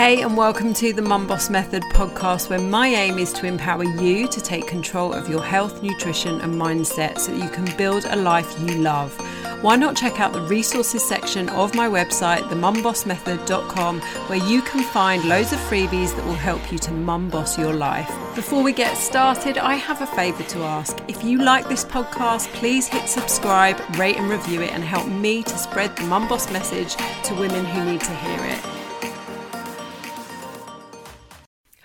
Hey, and welcome to the Mum Boss Method podcast, where my aim is to empower you to take control of your health, nutrition, and mindset so that you can build a life you love. Why not check out the resources section of my website, themumbossmethod.com, where you can find loads of freebies that will help you to mum boss your life. Before we get started, I have a favour to ask. If you like this podcast, please hit subscribe, rate, and review it, and help me to spread the Mum Boss message to women who need to hear it.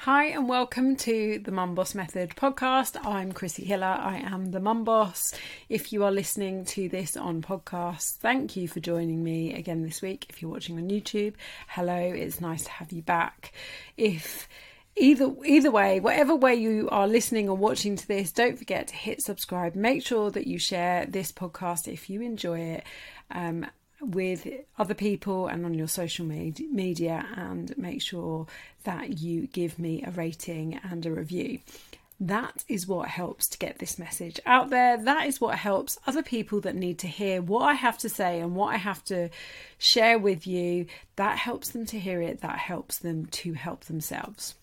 Hi, and welcome to the Mum Boss Method podcast. I'm Chrissie Hiller. I am the Mum Boss. If you are listening to this on podcast, thank you for joining me again this week. If you're watching on YouTube, hello, it's nice to have you back. If either either way whatever way you are listening or watching to this don't forget to hit subscribe make sure that you share this podcast if you enjoy it um, with other people and on your social media and make sure that you give me a rating and a review. That is what helps to get this message out there. That is what helps other people that need to hear what I have to say and what I have to share with you. That helps them to hear it, that helps them to help themselves.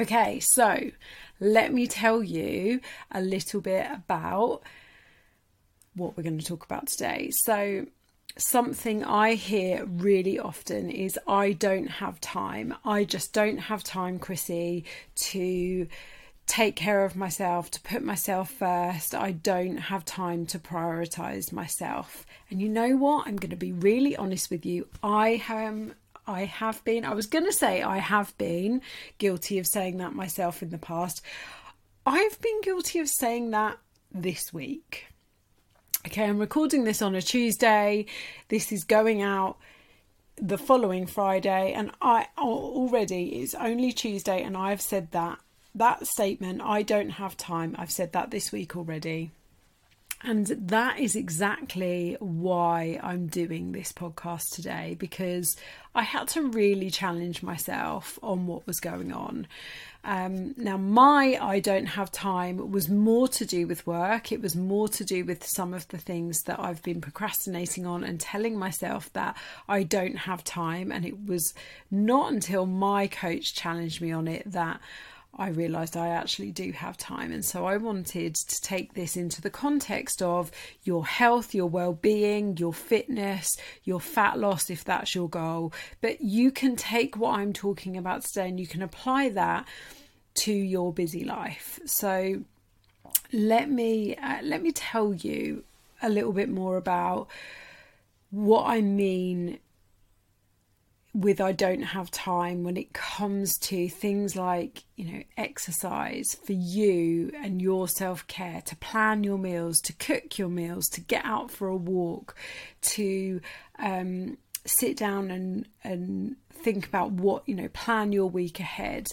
Okay, so let me tell you a little bit about what we're going to talk about today. So, something I hear really often is I don't have time. I just don't have time, Chrissie, to take care of myself, to put myself first. I don't have time to prioritize myself. And you know what? I'm going to be really honest with you. I am I have been I was going to say I have been guilty of saying that myself in the past. I've been guilty of saying that this week. Okay, I'm recording this on a Tuesday. This is going out the following Friday, and I already it's only Tuesday, and I've said that that statement. I don't have time. I've said that this week already. And that is exactly why I'm doing this podcast today because I had to really challenge myself on what was going on. Um, now, my I don't have time was more to do with work. It was more to do with some of the things that I've been procrastinating on and telling myself that I don't have time. And it was not until my coach challenged me on it that I realised I actually do have time. And so I wanted to take this into the context of your health, your well being, your fitness, your fat loss, if that's your goal. But you can take what I'm talking about today and you can apply that to your busy life. So let me uh, let me tell you a little bit more about what I mean with I don't have time when it comes to things like, you know, exercise for you and your self care, to plan your meals, to cook your meals, to get out for a walk, to um, sit down and, and think about what, you know, plan your week ahead.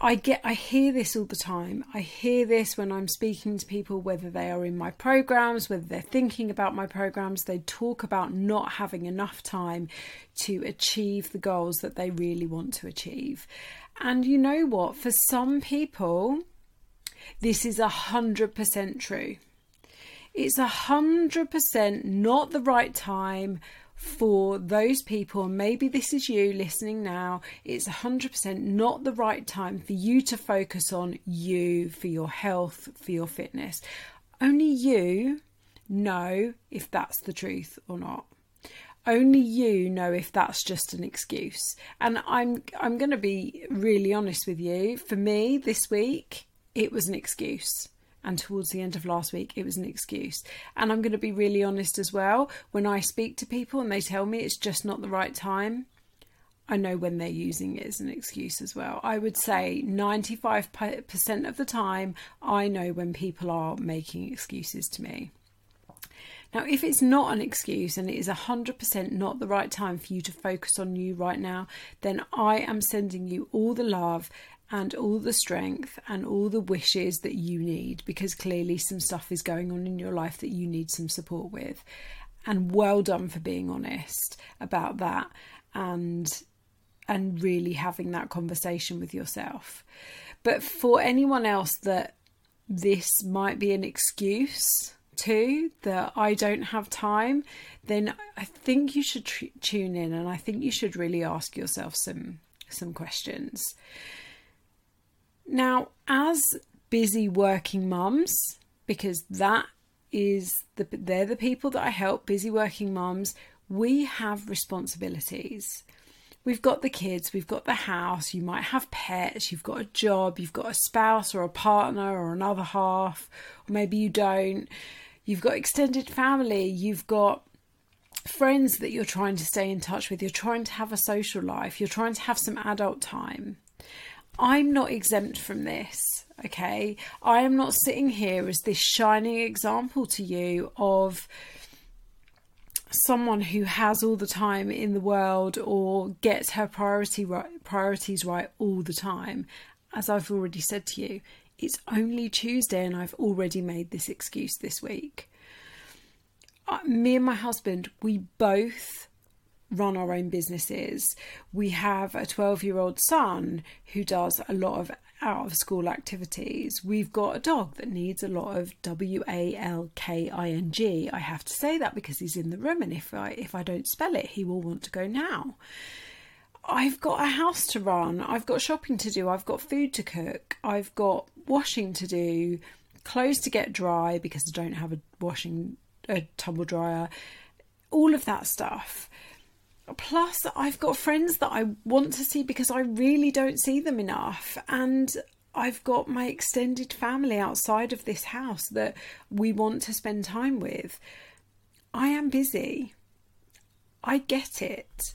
I get I hear this all the time. I hear this when I'm speaking to people whether they are in my programs, whether they're thinking about my programs, they talk about not having enough time to achieve the goals that they really want to achieve. And you know what? For some people this is a hundred percent true. It's a hundred percent not the right time for those people, maybe this is you listening now, it's 100% not the right time for you to focus on you, for your health, for your fitness. Only you know if that's the truth or not. Only you know if that's just an excuse. And I'm I'm going to be really honest with you. For me this week, it was an excuse and towards the end of last week it was an excuse. And i'm going to be really honest as well when i speak to people and they tell me it's just not the right time i know when they're using it as an excuse as well. I would say 95% of the time i know when people are making excuses to me. Now, if it's not an excuse and it is 100% not the right time for you to focus on you right now, then I am sending you all the love and all the strength and all the wishes that you need because clearly some stuff is going on in your life that you need some support with. And well done for being honest about that and and really having that conversation with yourself. But for anyone else that this might be an excuse to that I don't have time, then I think you should tr- tune in and I think you should really ask yourself some some questions. Now, as busy working mums, because that is the they're the people that I help, busy working mums, we have responsibilities. We've got the kids, we've got the house, you might have pets, you've got a job, you've got a spouse or a partner or another half, or maybe you don't. You've got extended family, you've got friends that you're trying to stay in touch with, you're trying to have a social life, you're trying to have some adult time. I'm not exempt from this, okay? I am not sitting here as this shining example to you of someone who has all the time in the world or gets her priority right, priorities right all the time. As I've already said to you, it's only Tuesday and I've already made this excuse this week. Uh, me and my husband, we both run our own businesses. We have a 12 year old son who does a lot of out of school activities. We've got a dog that needs a lot of W A L K I N G. I have to say that because he's in the room and if I if I don't spell it, he will want to go now. I've got a house to run, I've got shopping to do, I've got food to cook, I've got washing to do, clothes to get dry because I don't have a washing a tumble dryer, all of that stuff. Plus, I've got friends that I want to see because I really don't see them enough. And I've got my extended family outside of this house that we want to spend time with. I am busy. I get it.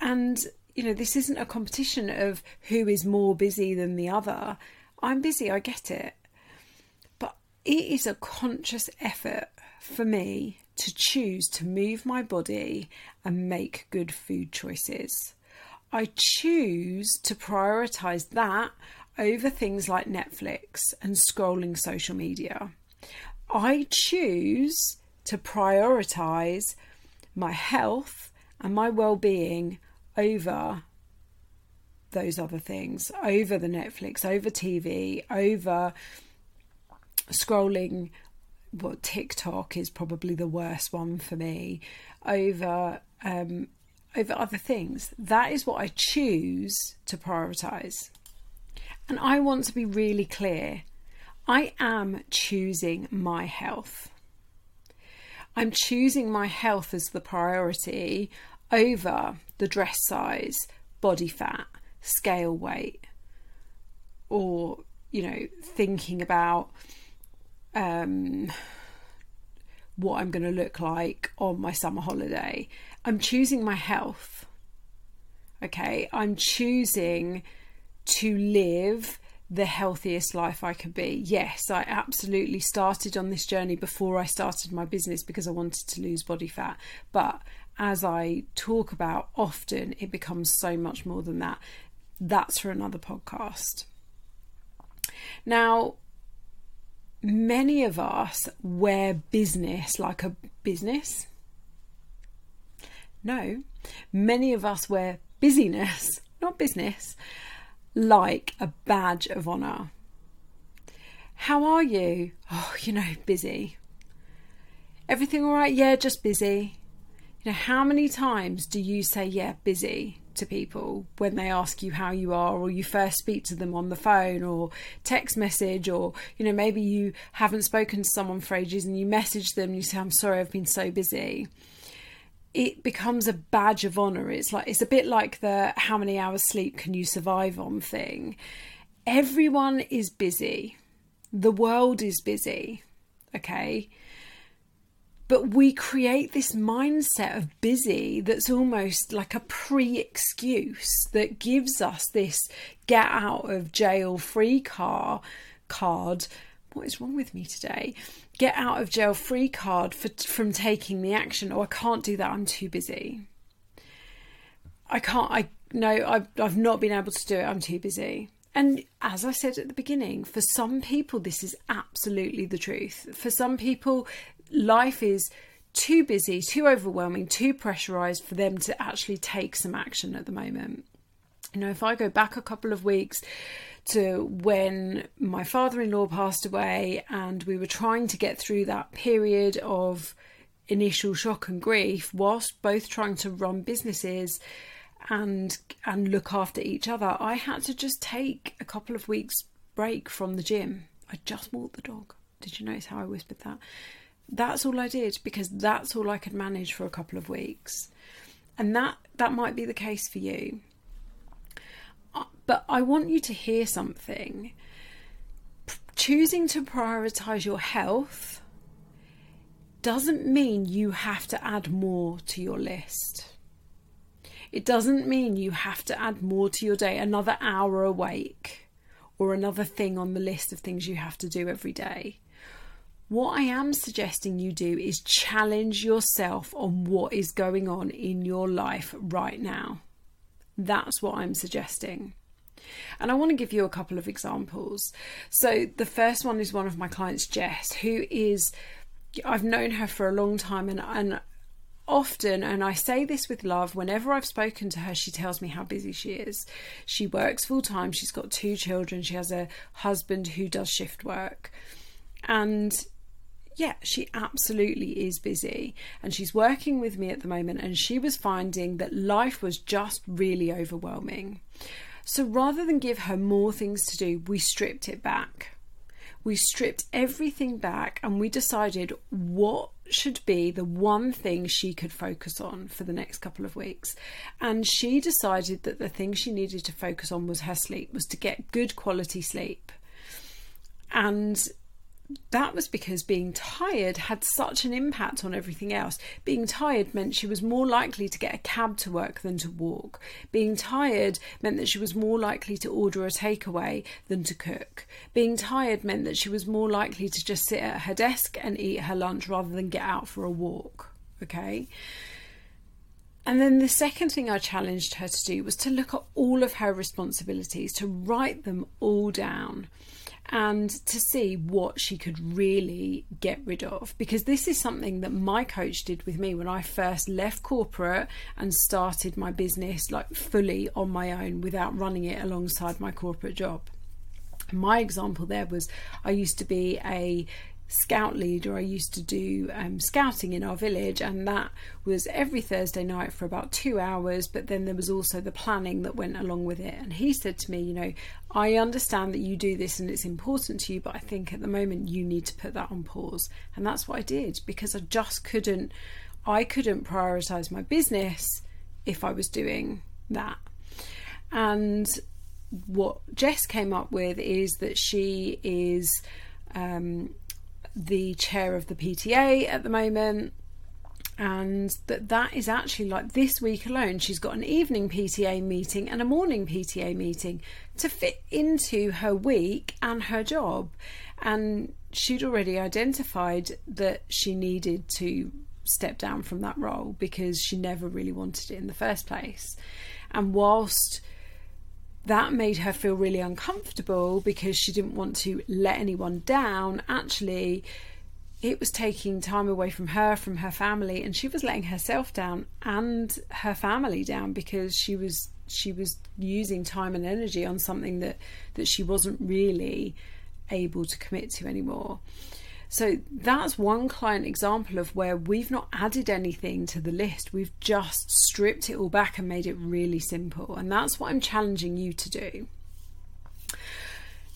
And, you know, this isn't a competition of who is more busy than the other. I'm busy, I get it. But it is a conscious effort for me to choose to move my body and make good food choices. I choose to prioritize that over things like Netflix and scrolling social media. I choose to prioritize my health and my well being over those other things, over the Netflix, over TV, over scrolling well, TikTok is probably the worst one for me over um, over other things. That is what I choose to prioritize. And I want to be really clear. I am choosing my health. I'm choosing my health as the priority over the dress size, body fat, scale weight, or, you know, thinking about um, what I'm going to look like on my summer holiday. I'm choosing my health. Okay, I'm choosing to live the healthiest life I could be. Yes, I absolutely started on this journey before I started my business because I wanted to lose body fat. But as I talk about often, it becomes so much more than that. That's for another podcast. Now, many of us wear business like a business. No, many of us wear busyness, not business, like a badge of honour. How are you? Oh, you know, busy. Everything all right? Yeah, just busy. You know, how many times do you say, yeah, busy? To people when they ask you how you are or you first speak to them on the phone or text message or you know maybe you haven't spoken to someone for ages and you message them and you say I'm sorry I've been so busy. It becomes a badge of honor. It's like it's a bit like the how many hours sleep can you survive on? thing. Everyone is busy. The world is busy okay but we create this mindset of busy that's almost like a pre excuse that gives us this get out of jail free car card. What is wrong with me today? Get out of jail free card for, from taking the action. Oh, I can't do that. I'm too busy. I can't. I no. I've I've not been able to do it. I'm too busy. And as I said at the beginning, for some people, this is absolutely the truth. For some people, life is too busy, too overwhelming, too pressurized for them to actually take some action at the moment. You know, if I go back a couple of weeks to when my father in law passed away and we were trying to get through that period of initial shock and grief whilst both trying to run businesses and and look after each other i had to just take a couple of weeks break from the gym. I just walked the dog. Did you notice how i whispered that that's all i did because that's all i could manage for a couple of weeks and that that might be the case for you uh, but i want you to hear something choosing to prioritize your health doesn't mean you have to add more to your list. It doesn't mean you have to add more to your day, another hour awake, or another thing on the list of things you have to do every day. What I am suggesting you do is challenge yourself on what is going on in your life right now. That's what I'm suggesting. And I want to give you a couple of examples. So, the first one is one of my clients, Jess, who is I've known her for a long time, and and often, and I say this with love, whenever I've spoken to her, she tells me how busy she is. She works full time. She's got two children. She has a husband who does shift work, and yeah, she absolutely is busy and she's working with me at the moment and she was finding that life was just really overwhelming. So rather than give her more things to do, we stripped it back we stripped everything back and we decided what should be the one thing she could focus on for the next couple of weeks. And she decided that the thing she needed to focus on was her sleep, was to get good quality sleep. And that was because being tired had such an impact on everything else. Being tired meant she was more likely to get a cab to work than to walk. Being tired meant that she was more likely to order a takeaway than to cook. Being tired meant that she was more likely to just sit at her desk and eat her lunch rather than get out for a walk. Okay? And then the second thing I challenged her to do was to look at all of her responsibilities, to write them all down and to see what she could really get rid of. Because this is something that my coach did with me when I first left corporate and started my business like fully on my own without running it alongside my corporate job. My example there was I used to be a scout leader. I used to do um, scouting in our village, and that was every Thursday night for about two hours. But then there was also the planning that went along with it. And he said to me, You know, I understand that you do this and it's important to you, but I think at the moment you need to put that on pause. And that's what I did because I just couldn't, I couldn't prioritize my business if I was doing that. And what Jess came up with is that she is um, the chair of the PTA at the moment. And that that is actually like this week alone she's got an evening PTA meeting and a morning PTA meeting to fit into her week and her job. And she'd already identified that she needed to step down from that role because she never really wanted it in the first place. And whilst that made her feel really uncomfortable because she didn't want to let anyone down. Actually, it was taking time away from her, from her family, and she was letting herself down and her family down because she was she was using time and energy on something that that she wasn't really able to commit to anymore. So that's one client example of where we've not added anything to the list. We've just stripped it all back and made it really simple. And that's what I'm challenging you to do.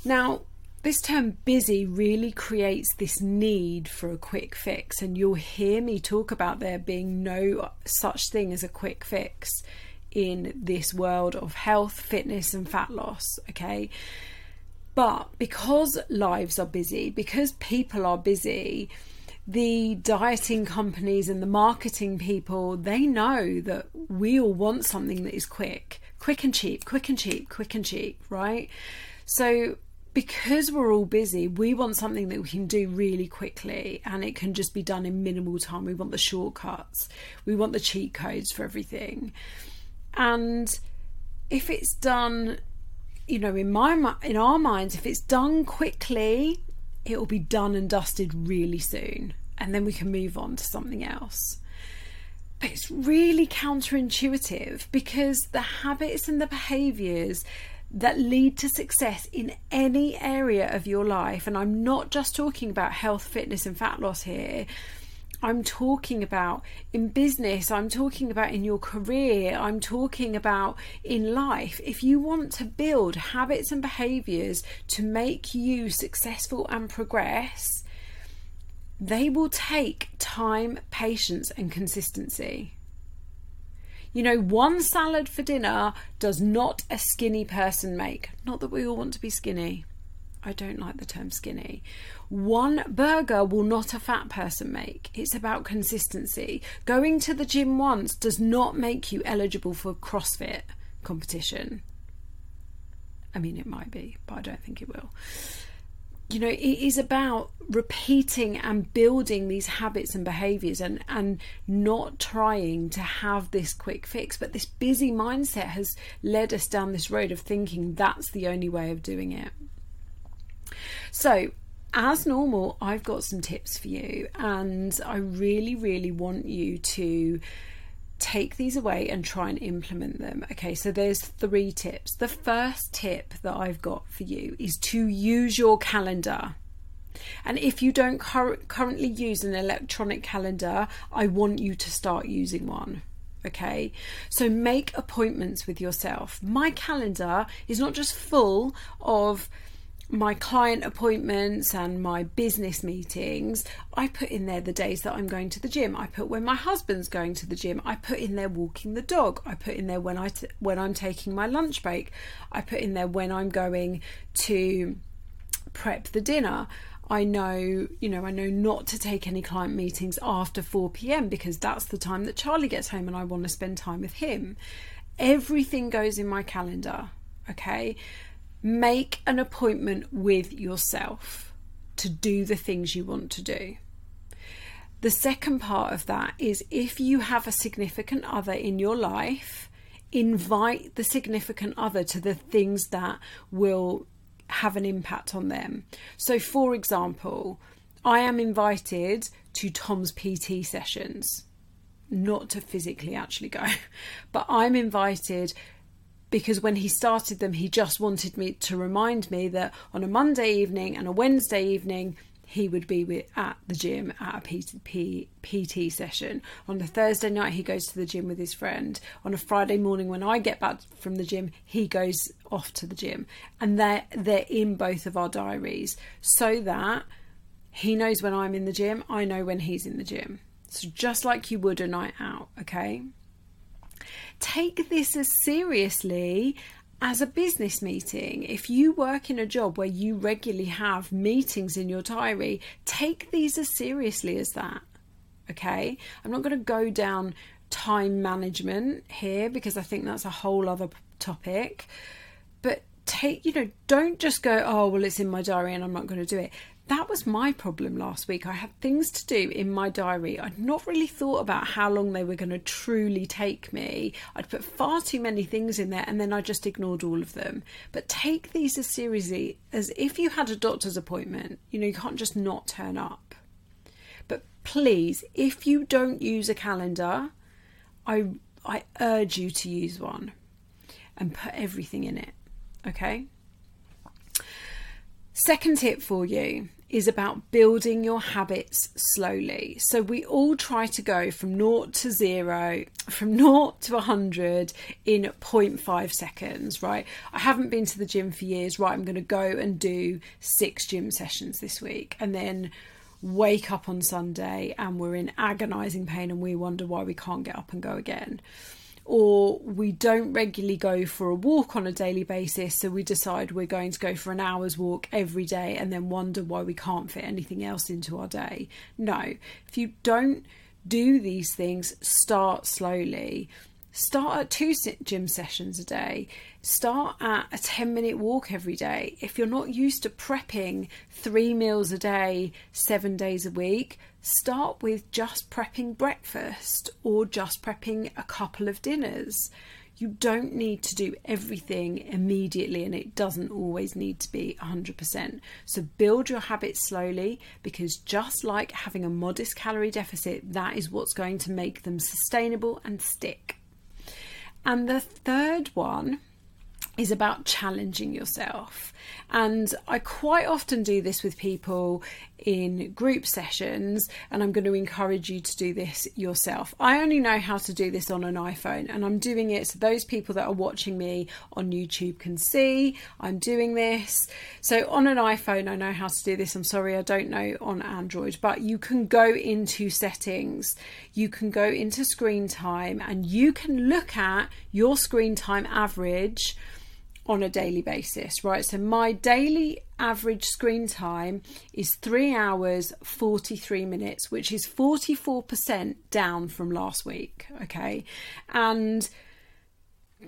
Now, this term busy really creates this need for a quick fix, and you'll hear me talk about there being no such thing as a quick fix in this world of health, fitness, and fat loss. Okay, but because lives are busy, because people are busy, the dieting companies and the marketing people, they know that we all want something that is quick, quick and cheap, quick and cheap, quick and cheap, right? So because we're all busy, we want something that we can do really quickly and it can just be done in minimal time. We want the shortcuts, we want the cheat codes for everything. And if it's done you know, in my in our minds, if it's done quickly, it will be done and dusted really soon, and then we can move on to something else. But it's really counterintuitive because the habits and the behaviors that lead to success in any area of your life, and I'm not just talking about health, fitness, and fat loss here. I'm talking about in business, I'm talking about in your career, I'm talking about in life. If you want to build habits and behaviors to make you successful and progress, they will take time, patience, and consistency. You know, one salad for dinner does not a skinny person make. Not that we all want to be skinny. I don't like the term skinny. One burger will not a fat person make. It's about consistency. Going to the gym once does not make you eligible for CrossFit competition. I mean, it might be, but I don't think it will you know it is about repeating and building these habits and behaviors and and not trying to have this quick fix but this busy mindset has led us down this road of thinking that's the only way of doing it so as normal i've got some tips for you and i really really want you to take these away and try and implement them. Okay, so there's three tips. The first tip that I've got for you is to use your calendar. And if you don't cur- currently use an electronic calendar, I want you to start using one. Okay, so make appointments with yourself. My calendar is not just full of my client appointments and my business meetings, I put in there the days that I'm going to the gym. I put when my husband's going to the gym. I put in there walking the dog. I put in there when I t- when I'm taking my lunch break. I put in there when I'm going to prep the dinner. I know, you know, I know not to take any client meetings after 4 p.m. because that's the time that Charlie gets home and I want to spend time with him. Everything goes in my calendar, okay? Make an appointment with yourself to do the things you want to do. The second part of that is if you have a significant other in your life, invite the significant other to the things that will have an impact on them. So, for example, I am invited to Tom's PT sessions, not to physically actually go, but I'm invited because when he started them, he just wanted me to remind me that on a Monday evening and a Wednesday evening, he would be at the gym at a PT, PT session. On a Thursday night, he goes to the gym with his friend. On a Friday morning, when I get back from the gym, he goes off to the gym. And they're, they're in both of our diaries so that he knows when I'm in the gym, I know when he's in the gym. So just like you would a night out, okay? Take this as seriously as a business meeting. If you work in a job where you regularly have meetings in your diary, take these as seriously as that. Okay? I'm not going to go down time management here because I think that's a whole other topic. But take, you know, don't just go, oh, well, it's in my diary and I'm not going to do it that was my problem last week. I had things to do in my diary. I'd not really thought about how long they were going to truly take me. I'd put far too many things in there and then I just ignored all of them. But take these as seriously as if you had a doctor's appointment. You know, you can't just not turn up. But please, if you don't use a calendar, I I urge you to use one and put everything in it. Okay? Second tip for you is about building your habits slowly. So we all try to go from naught to zero, from naught to 100 in 0.5 seconds, right? I haven't been to the gym for years, right? I'm going to go and do six gym sessions this week and then wake up on Sunday and we're in agonizing pain and we wonder why we can't get up and go again or we don't regularly go for a walk on a daily basis, so we decide we're going to go for an hour's walk every day and then wonder why we can't fit anything else into our day. No, if you don't do these things, start slowly. Start at two gym sessions a day. Start at a 10 minute walk every day. If you're not used to prepping three meals a day, seven days a week, start with just prepping breakfast or just prepping a couple of dinners. You don't need to do everything immediately, and it doesn't always need to be 100%. So, build your habits slowly because just like having a modest calorie deficit, that is what's going to make them sustainable and stick. And the third one is about challenging yourself. And I quite often do this with people in group sessions, and I'm going to encourage you to do this yourself. I only know how to do this on an iPhone, and I'm doing it so those people that are watching me on YouTube can see I'm doing this. So on an iPhone, I know how to do this. I'm sorry, I don't know on Android, but you can go into settings, you can go into screen time, and you can look at your screen time average on a daily basis, right? So my daily average screen time is three hours 43 minutes, which is 44% down from last week, okay? And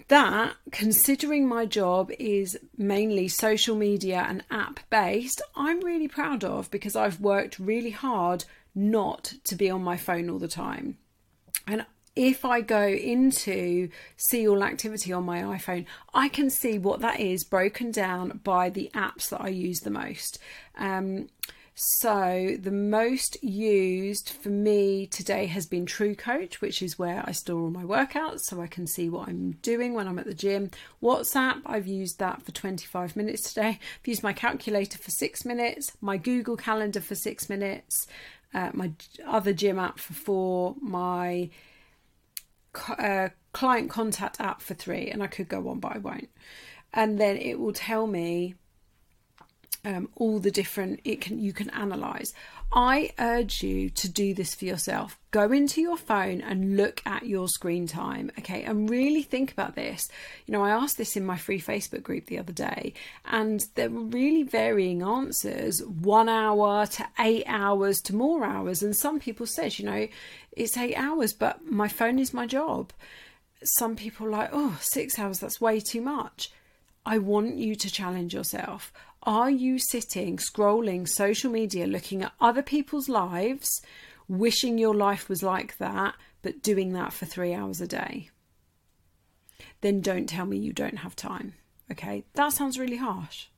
that, considering my job is mainly social media and app based, I'm really proud of because I've worked really hard not to be on my phone all the time. And if I go into see all activity on my iPhone, I can see what that is broken down by the apps that I use the most. Um, so the most used for me today has been TrueCoach, which is where I store all my workouts so I can see what I'm doing when I'm at the gym. WhatsApp, I've used that for 25 minutes today. I've used my calculator for six minutes, my Google Calendar for six minutes, uh, my other gym app for four, my uh, client contact app for three, and I could go on, but I won't. And then it will tell me um, all the different it can you can analyze. I urge you to do this for yourself. Go into your phone and look at your screen time, okay, and really think about this. You know, I asked this in my free Facebook group the other day, and there were really varying answers one hour to eight hours to more hours. And some people said, you know, it's eight hours, but my phone is my job. Some people like, oh, six hours, that's way too much. I want you to challenge yourself. Are you sitting, scrolling social media, looking at other people's lives, wishing your life was like that, but doing that for three hours a day? Then don't tell me you don't have time. Okay, that sounds really harsh,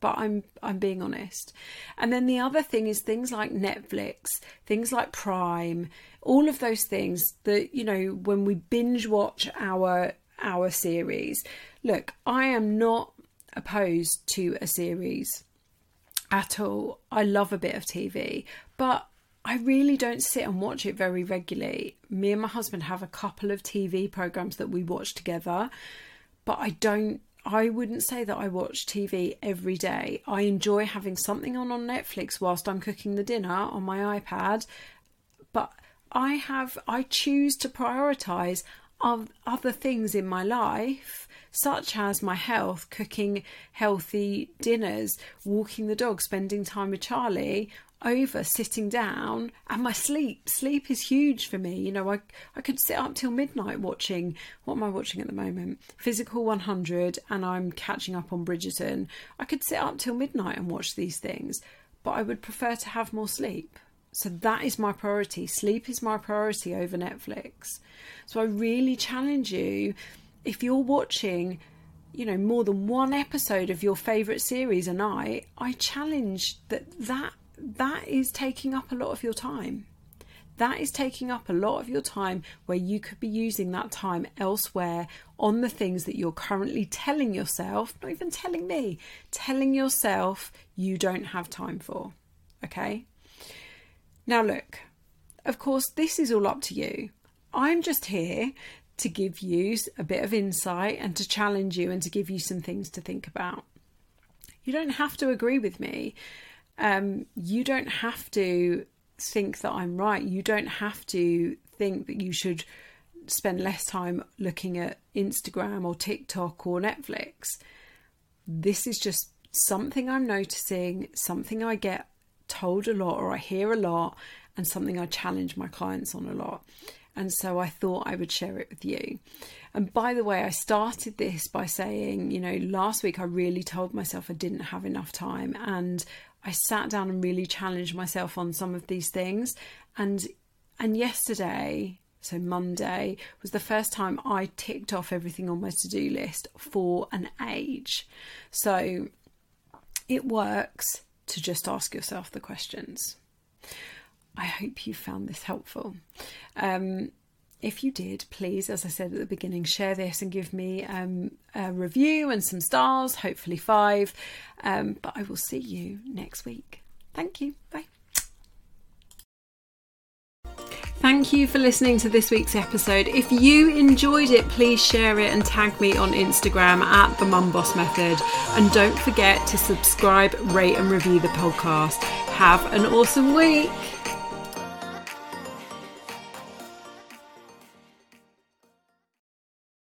but I'm I'm being honest. And then the other thing is things like Netflix, things like Prime, all of those things that you know when we binge watch our our series. Look, I am not opposed to a series at all. I love a bit of TV, but I really don't sit and watch it very regularly. Me and my husband have a couple of TV programs that we watch together, but I don't I wouldn't say that I watch TV every day. I enjoy having something on on Netflix whilst I'm cooking the dinner on my iPad, but I have I choose to prioritize other things in my life such as my health, cooking healthy dinners, walking the dog, spending time with Charlie, over sitting down and my sleep. Sleep is huge for me. You know i i could sit up till midnight watching what am i watching at the moment? Physical 100 and i'm catching up on bridgerton. I could sit up till midnight and watch these things but i would prefer to have more sleep. So that is my priority. Sleep is my priority over netflix. So i really challenge you if you're watching you know more than one episode of your favorite series a night i challenge that that that is taking up a lot of your time. That is taking up a lot of your time where you could be using that time elsewhere on the things that you're currently telling yourself not even telling me telling yourself you don't have time for okay? Now look of course this is all up to you. I'm just here to give you a bit of insight and to challenge you and to give you some things to think about. You don't have to agree with me. Um, you don't have to think that I'm right. You don't have to think that you should spend less time looking at Instagram or TikTok or Netflix. This is just something I'm noticing, something I get told a lot or I hear a lot, and something I challenge my clients on a lot and so I thought I would share it with you. And by the way, I started this by saying, you know, last week I really told myself I didn't have enough time, and I sat down and really challenged myself on some of these things. And and yesterday so Monday, was the first time I ticked off everything on my to do list for an age. So it works to just ask yourself the questions. I hope you found this helpful. Um, if you did, please, as I said at the beginning, share this and give me um, a review and some stars, hopefully five. Um, but I will see you next week. Thank you. Bye. Thank you for listening to this week's episode. If you enjoyed it, please share it and tag me on Instagram at the Mum Boss Method. And don't forget to subscribe, rate, and review the podcast. Have an awesome week.